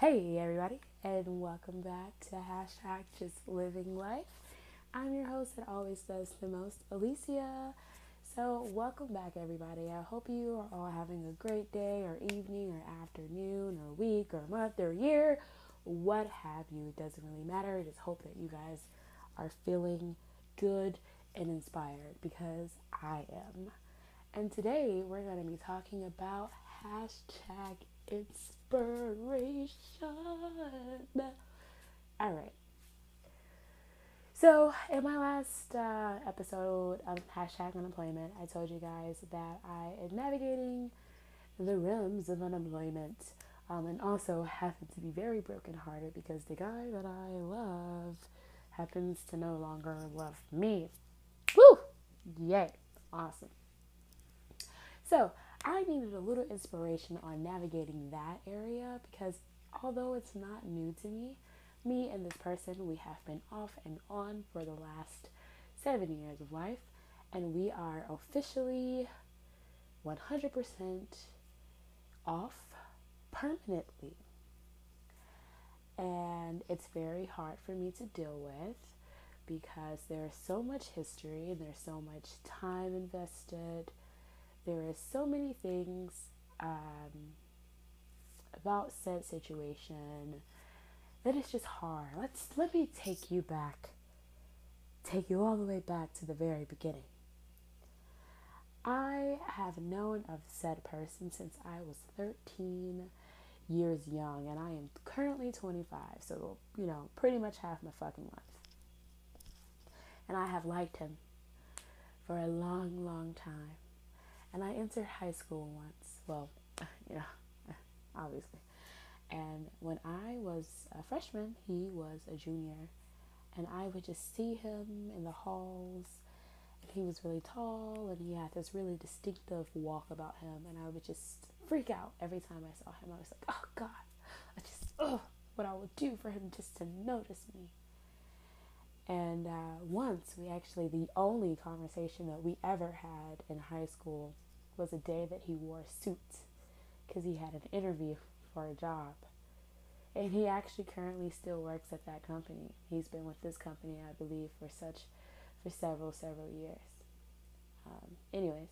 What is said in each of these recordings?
Hey, everybody, and welcome back to hashtag Just Living Life. I'm your host that always does the most, Alicia. So, welcome back, everybody. I hope you are all having a great day, or evening, or afternoon, or week, or month, or year, what have you. It doesn't really matter. I just hope that you guys are feeling good and inspired because I am. And today we're going to be talking about hashtag inspiration. All right. So, in my last uh, episode of hashtag unemployment, I told you guys that I am navigating the realms of unemployment um, and also happen to be very brokenhearted because the guy that I love happens to no longer love me. Woo! Yay! Awesome. So, I needed a little inspiration on navigating that area because although it's not new to me, me and this person, we have been off and on for the last seven years of life, and we are officially 100% off permanently. And it's very hard for me to deal with because there's so much history and there's so much time invested there is so many things um, about said situation that it's just hard. Let's let me take you back, take you all the way back to the very beginning. I have known of said person since I was 13 years young, and I am currently 25, so you know, pretty much half my fucking life. And I have liked him for a long, long time. And I entered high school once. Well, you know, obviously. And when I was a freshman, he was a junior. And I would just see him in the halls. And he was really tall and he had this really distinctive walk about him. And I would just freak out every time I saw him. I was like, oh God, I just, oh, what I would do for him just to notice me. And uh, once we actually, the only conversation that we ever had in high school was a day that he wore a suit because he had an interview for a job. And he actually currently still works at that company. He's been with this company, I believe, for such for several several years. Um, anyways,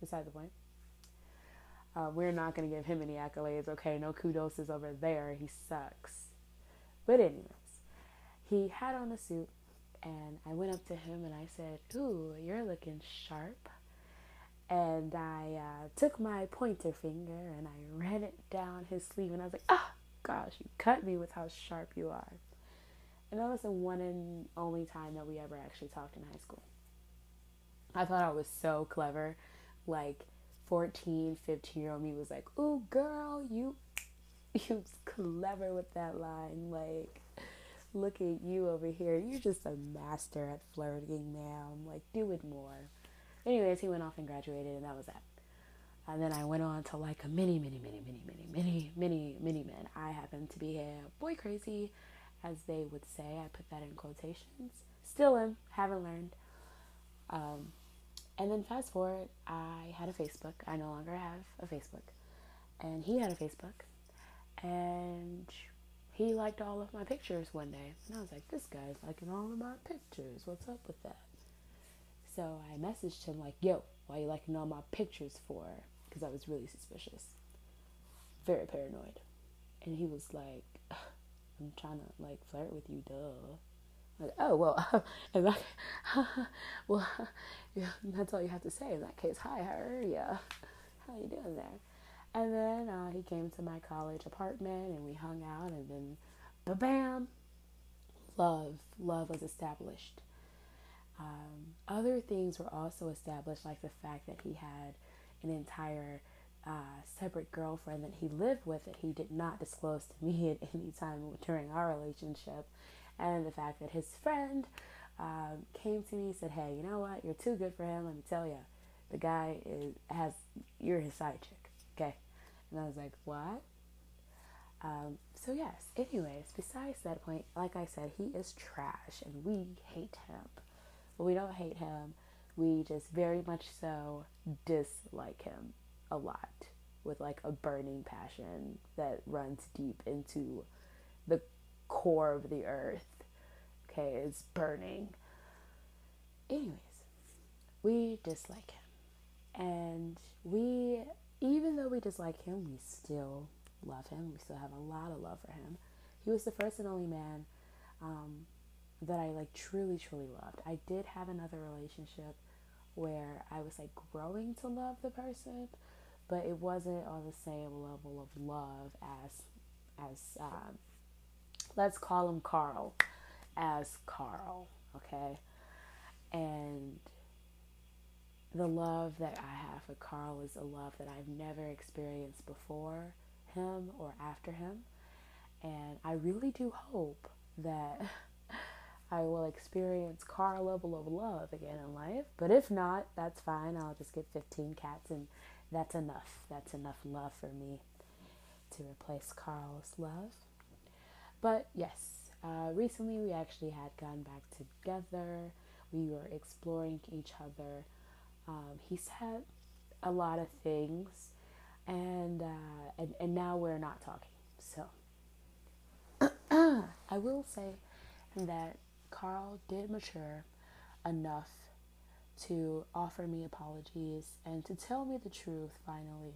beside the point. Uh, we're not going to give him any accolades. Okay, no kudos is over there. He sucks. But anyways, he had on a suit and I went up to him and I said, Ooh, you're looking sharp. And I uh, took my pointer finger and I ran it down his sleeve and I was like, oh, gosh, you cut me with how sharp you are. And that was the one and only time that we ever actually talked in high school. I thought I was so clever. Like 14, 15 year old me was like, ooh, girl, you, you clever with that line. Like, look at you over here. You're just a master at flirting, ma'am. Like, do it more. Anyways, he went off and graduated, and that was that. And then I went on to like a mini, mini, mini, mini, mini, mini, mini, mini man. I happen to be a boy crazy, as they would say. I put that in quotations. Still am, haven't learned. Um, and then fast forward, I had a Facebook. I no longer have a Facebook. And he had a Facebook. And he liked all of my pictures one day. And I was like, this guy's liking all of my pictures. What's up with that? So I messaged him like, "Yo, why you liking all my pictures for?" Because I was really suspicious, very paranoid, and he was like, "I'm trying to like flirt with you, duh." Like, oh well, in that, well, yeah, that's all you have to say in that case. Hi, how are you? How are you doing there? And then uh, he came to my college apartment, and we hung out, and then, ba bam, love, love was established. Um, other things were also established, like the fact that he had an entire uh, separate girlfriend that he lived with that he did not disclose to me at any time during our relationship, and the fact that his friend um, came to me and said, "Hey, you know what? You're too good for him. Let me tell you, the guy is has you're his side chick, okay?" And I was like, "What?" Um, so yes. Anyways, besides that point, like I said, he is trash, and we hate him. But we don't hate him. We just very much so dislike him a lot. with like a burning passion that runs deep into the core of the earth. Okay, it's burning. Anyways, we dislike him. And we, even though we dislike him, we still love him. We still have a lot of love for him. He was the first and only man um, that I like truly, truly loved. I did have another relationship where I was like growing to love the person, but it wasn't on the same level of love as as um, let's call him Carl as Carl, okay? And the love that I have for Carl is a love that I've never experienced before him or after him. And I really do hope that I will experience Carl level of love again in life. But if not, that's fine. I'll just get 15 cats and that's enough. That's enough love for me to replace Carl's love. But yes, uh, recently we actually had gone back together. We were exploring each other. Um, he said a lot of things, and, uh, and and now we're not talking. So I will say that Carl did mature enough to offer me apologies and to tell me the truth finally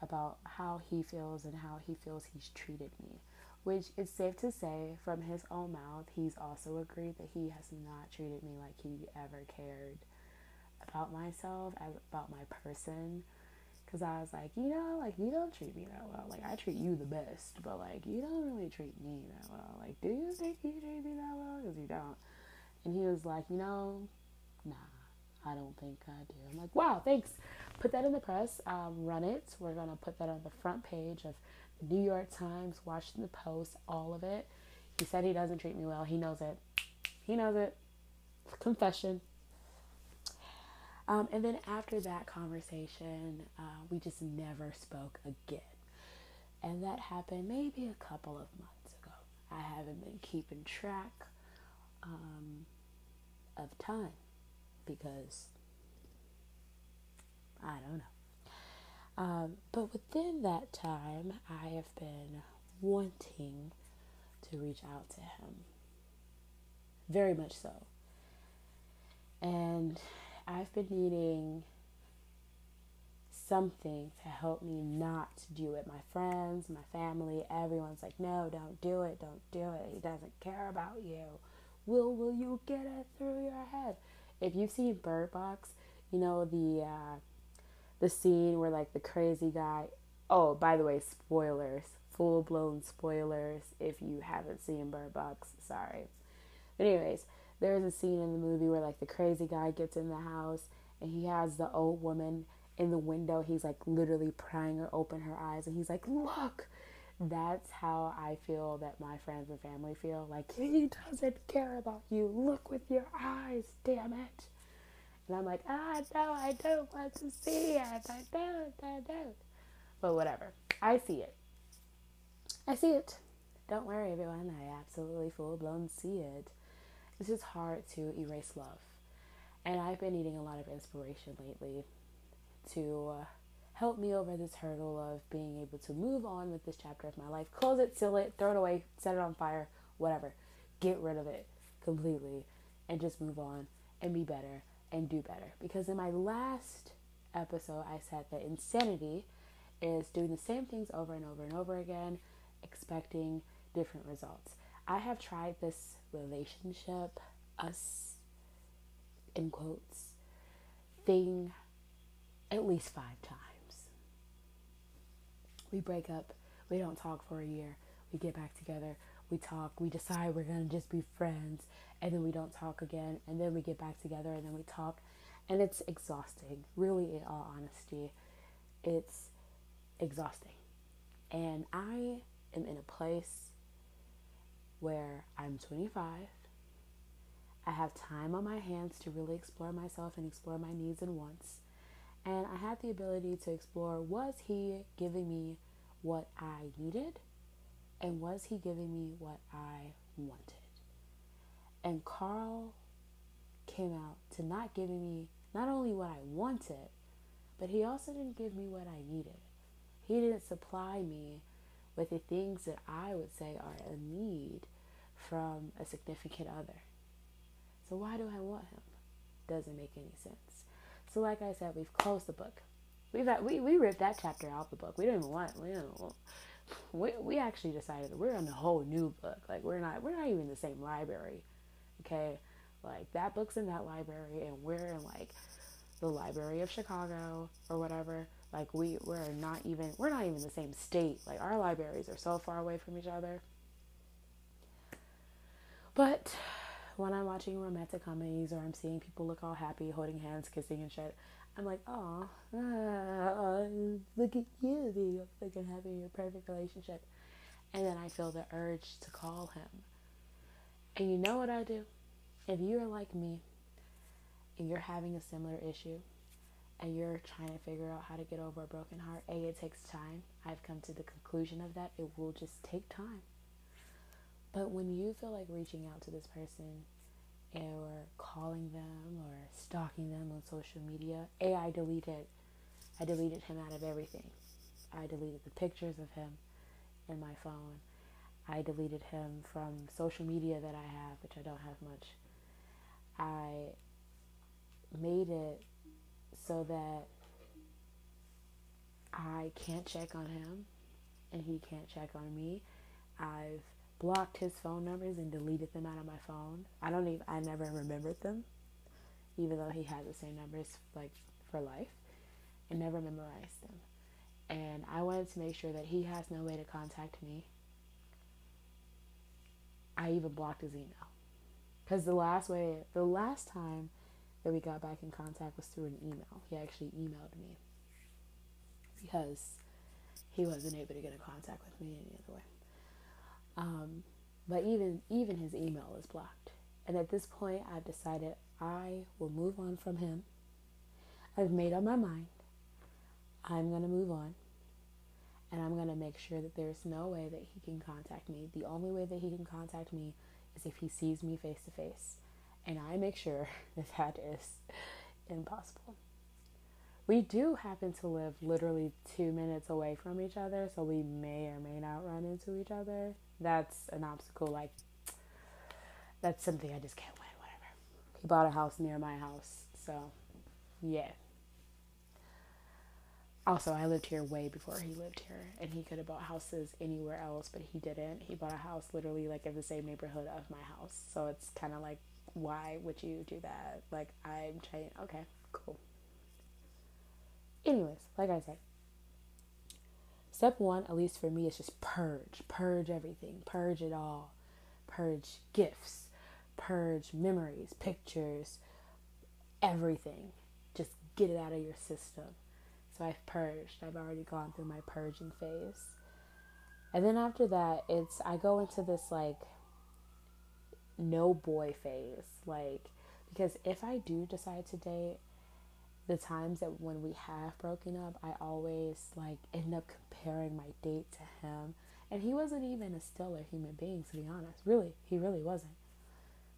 about how he feels and how he feels he's treated me. Which it's safe to say from his own mouth, he's also agreed that he has not treated me like he ever cared about myself, about my person. Because I was like, you know, like, you don't treat me that well. Like, I treat you the best, but, like, you don't really treat me that well. Like, do you think you treat me that well? Because you don't. And he was like, you know, nah, I don't think I do. I'm like, wow, thanks. Put that in the press. Um, run it. We're to put that on the front page of the New York Times, Washington Post, all of it. He said he doesn't treat me well. He knows it. He knows it. Confession. Um, and then after that conversation, uh, we just never spoke again. And that happened maybe a couple of months ago. I haven't been keeping track um, of time because I don't know. Um, but within that time, I have been wanting to reach out to him. Very much so. And I've been needing something to help me not do it. My friends, my family, everyone's like, no, don't do it, don't do it. He doesn't care about you. Will will you get it through your head? If you've seen Bird Box, you know the uh, the scene where like the crazy guy. Oh, by the way, spoilers, full blown spoilers. If you haven't seen Bird Box, sorry. But anyways, there's a scene in the movie where like the crazy guy gets in the house and he has the old woman in the window. He's like literally prying her open her eyes and he's like, "Look." That's how I feel that my friends and family feel. Like he doesn't care about you. Look with your eyes, damn it. And I'm like, ah, no, I don't want to see it. I don't, I don't. But whatever. I see it. I see it. Don't worry, everyone. I absolutely full blown see it. It's just hard to erase love. And I've been needing a lot of inspiration lately to uh, help me over this hurdle of being able to move on with this chapter of my life. Close it, seal it, throw it away, set it on fire, whatever. Get rid of it completely and just move on and be better and do better. Because in my last episode, I said that insanity is doing the same things over and over and over again, expecting different results. I have tried this relationship, us in quotes, thing at least five times. We break up, we don't talk for a year, we get back together, we talk, we decide we're gonna just be friends, and then we don't talk again, and then we get back together, and then we talk, and it's exhausting. Really, in all honesty, it's exhausting. And I am in a place where I'm 25. I have time on my hands to really explore myself and explore my needs and wants. And I had the ability to explore was he giving me what I needed? And was he giving me what I wanted? And Carl came out to not giving me not only what I wanted, but he also didn't give me what I needed. He didn't supply me with the things that I would say are a need from a significant other. So why do I want him? Doesn't make any sense. So like I said, we've closed the book. We've we we ripped that chapter out of the book. We don't even want we don't we, we actually decided we're on a whole new book. Like we're not we're not even in the same library. Okay? Like that book's in that library and we're in like the Library of Chicago or whatever. Like we we're not even we're not even the same state. Like our libraries are so far away from each other. But when I'm watching romantic comedies or I'm seeing people look all happy, holding hands, kissing and shit, I'm like, oh, uh, look at you being fucking having your perfect relationship. And then I feel the urge to call him. And you know what I do? If you're like me and you're having a similar issue and you're trying to figure out how to get over a broken heart, A, it takes time. I've come to the conclusion of that. It will just take time. But when you feel like reaching out to this person or calling them or stalking them on social media, A, I deleted I deleted him out of everything. I deleted the pictures of him in my phone. I deleted him from social media that I have, which I don't have much. I made it so that I can't check on him and he can't check on me. I've blocked his phone numbers and deleted them out of my phone. I don't even I never remembered them, even though he had the same numbers like for life, and never memorized them. And I wanted to make sure that he has no way to contact me. I even blocked his email. Because the last way, the last time that we got back in contact was through an email. He actually emailed me because he wasn't able to get in contact with me any other way. Um, but even even his email is blocked. And at this point, I've decided I will move on from him. I've made up my mind. I'm gonna move on, and I'm gonna make sure that there's no way that he can contact me. The only way that he can contact me is if he sees me face to face, and I make sure that that is impossible. We do happen to live literally two minutes away from each other, so we may or may not run into each other that's an obstacle. Like, that's something I just can't win, whatever. He bought a house near my house, so yeah. Also, I lived here way before he lived here, and he could have bought houses anywhere else, but he didn't. He bought a house literally like in the same neighborhood of my house, so it's kind of like, why would you do that? Like, I'm trying, okay, cool. Anyways, like I said, Step one, at least for me, is just purge. Purge everything. Purge it all. Purge gifts. Purge memories, pictures, everything. Just get it out of your system. So I've purged. I've already gone through my purging phase. And then after that, it's I go into this like no boy phase. Like because if I do decide to date, the times that when we have broken up, I always like end up comparing my date to him. And he wasn't even a stellar human being, to be honest. Really, he really wasn't.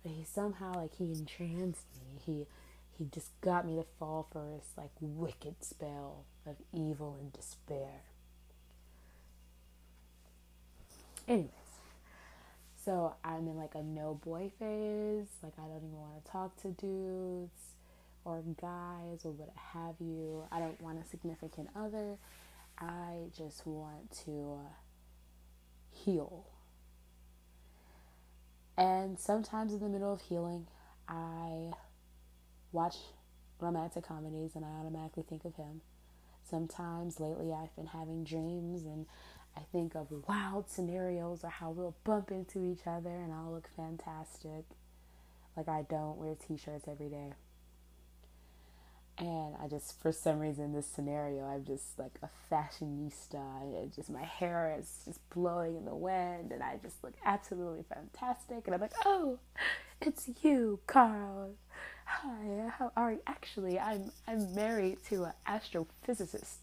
But he somehow like he entranced me. He he just got me to fall for his like wicked spell of evil and despair. Anyways, so I'm in like a no boy phase. Like I don't even want to talk to dudes or guys or what have you. I don't want a significant other. I just want to uh, heal. And sometimes in the middle of healing, I watch romantic comedies and I automatically think of him. Sometimes lately I've been having dreams and I think of wild scenarios or how we'll bump into each other and I'll look fantastic. Like I don't wear t shirts every day. And I just, for some reason, this scenario, I'm just like a fashionista. And just my hair is just blowing in the wind, and I just look absolutely fantastic. And I'm like, oh, it's you, Carl. Hi, how are you? Actually, I'm I'm married to an astrophysicist,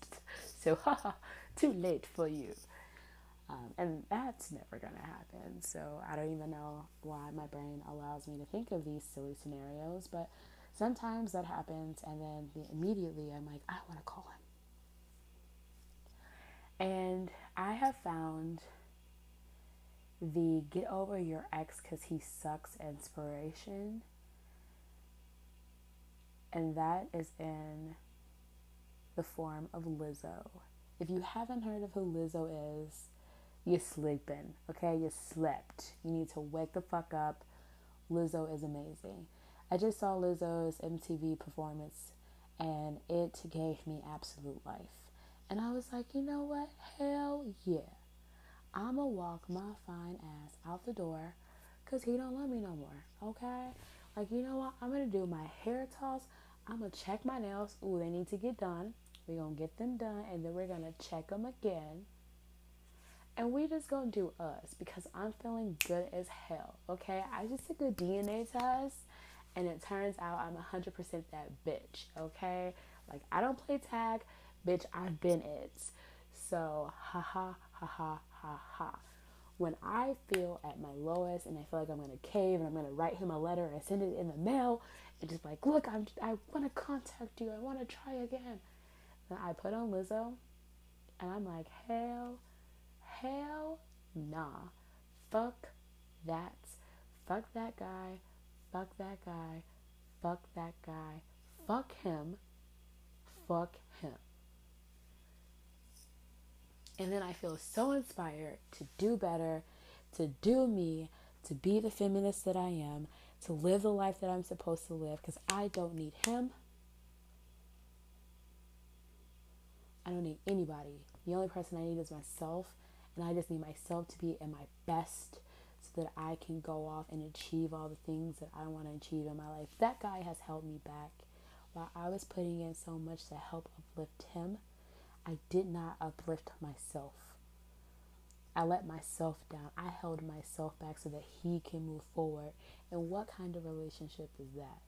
so haha, too late for you. Um, and that's never gonna happen. So I don't even know why my brain allows me to think of these silly scenarios, but Sometimes that happens, and then immediately I'm like, I want to call him. And I have found the get over your ex because he sucks inspiration. And that is in the form of Lizzo. If you haven't heard of who Lizzo is, you're sleeping, okay? You slept. You need to wake the fuck up. Lizzo is amazing. I just saw Lizzo's MTV performance and it gave me absolute life. And I was like, you know what? Hell yeah. I'ma walk my fine ass out the door because he don't love me no more. Okay? Like, you know what? I'm gonna do my hair toss. I'm gonna check my nails. Ooh, they need to get done. We're gonna get them done and then we're gonna check them again. And we just gonna do us because I'm feeling good as hell. Okay? I just took a DNA test and it turns out I'm 100% that bitch. Okay? Like, I don't play tag. Bitch, I've been it. So, ha ha ha ha ha ha. When I feel at my lowest and I feel like I'm gonna cave and I'm gonna write him a letter and send it in the mail and just like, look, I'm I want to contact you. I want to try again. Then I put on Lizzo, and I'm like, hell, hell, nah, fuck that, fuck that guy, fuck that guy, fuck that guy, fuck him, fuck him. And then I feel so inspired to do better, to do me, to be the feminist that I am, to live the life that I'm supposed to live because I don't need him. I don't need anybody. The only person I need is myself, and I just need myself to be at my best that I can go off and achieve all the things that I want to achieve in my life. That guy has held me back while I was putting in so much to help uplift him. I did not uplift myself. I let myself down. I held myself back so that he can move forward. And what kind of relationship is that?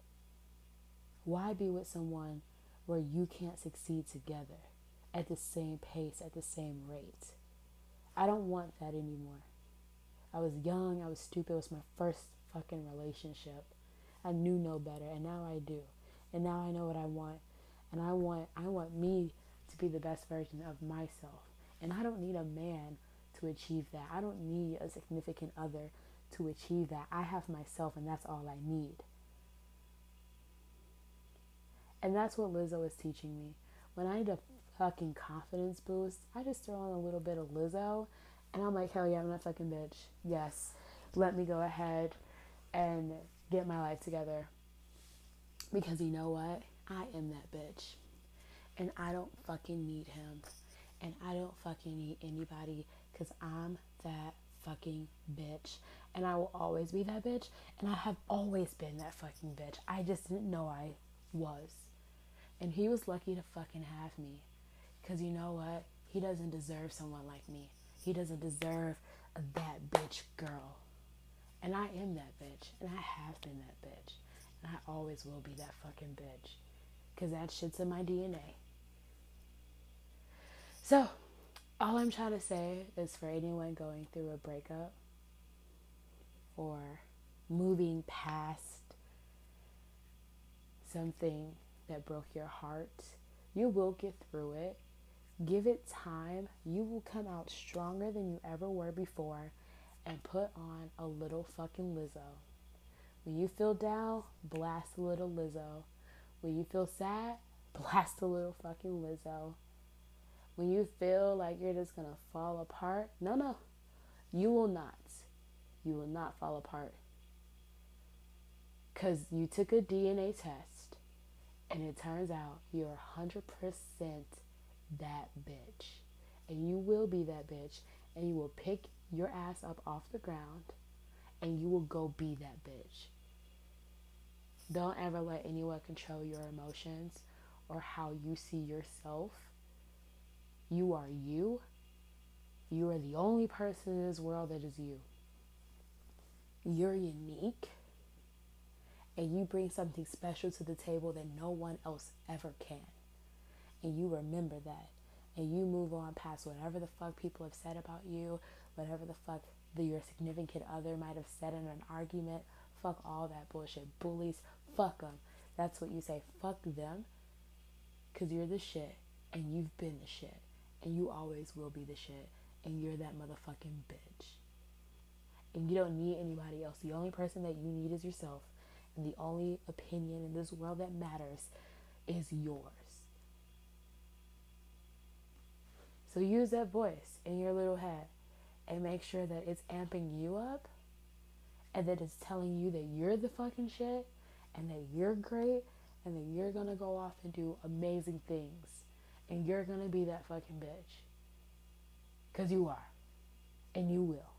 Why be with someone where you can't succeed together at the same pace, at the same rate? I don't want that anymore. I was young, I was stupid. It was my first fucking relationship. I knew no better, and now I do. And now I know what I want. And I want I want me to be the best version of myself. And I don't need a man to achieve that. I don't need a significant other to achieve that. I have myself, and that's all I need. And that's what Lizzo is teaching me. When I need a fucking confidence boost, I just throw on a little bit of Lizzo, and I'm like, hell yeah, I'm that fucking bitch. Yes, let me go ahead and get my life together. Because you know what? I am that bitch. And I don't fucking need him. And I don't fucking need anybody because I'm that fucking bitch. And I will always be that bitch. And I have always been that fucking bitch. I just didn't know I was. And he was lucky to fucking have me. Because you know what? He doesn't deserve someone like me. He doesn't deserve that bitch girl. And I am that bitch. And I have been that bitch. And I always will be that fucking bitch. Because that shit's in my DNA. So, all I'm trying to say is for anyone going through a breakup or moving past something that broke your heart, you will get through it. Give it time. You will come out stronger than you ever were before and put on a little fucking Lizzo. When you feel down, blast a little Lizzo. When you feel sad, blast a little fucking Lizzo. When you feel like you're just to fall apart, no, no, you will not. You will not fall apart. Because you took a DNA test and it turns out you're 100% that bitch. And you will be that bitch. And you will pick your ass up off the ground and you will go be that bitch. Don't ever let anyone control your emotions or how you see yourself you are you. You are the only person in this world that is you. You're unique. And you bring something special to the table that no one else ever can. And you remember that. And you move on past whatever the fuck people have said about you, whatever the fuck the, your significant other might have said in an argument. Fuck all that bullshit. Bullies, fuck them. That's what you say. Fuck them. Because you're the shit and you've been the shit and you always will be the shit, and you're that motherfucking bitch. And you don't need anybody else. The only person that you need is yourself, and the only opinion in this world that matters is yours. So use that voice in your little head and make sure that it's amping you up and that it's telling you that you're the fucking shit and that you're great and that you're gonna go off and do amazing things and you're gonna be that fucking bitch. Because you are. And you will.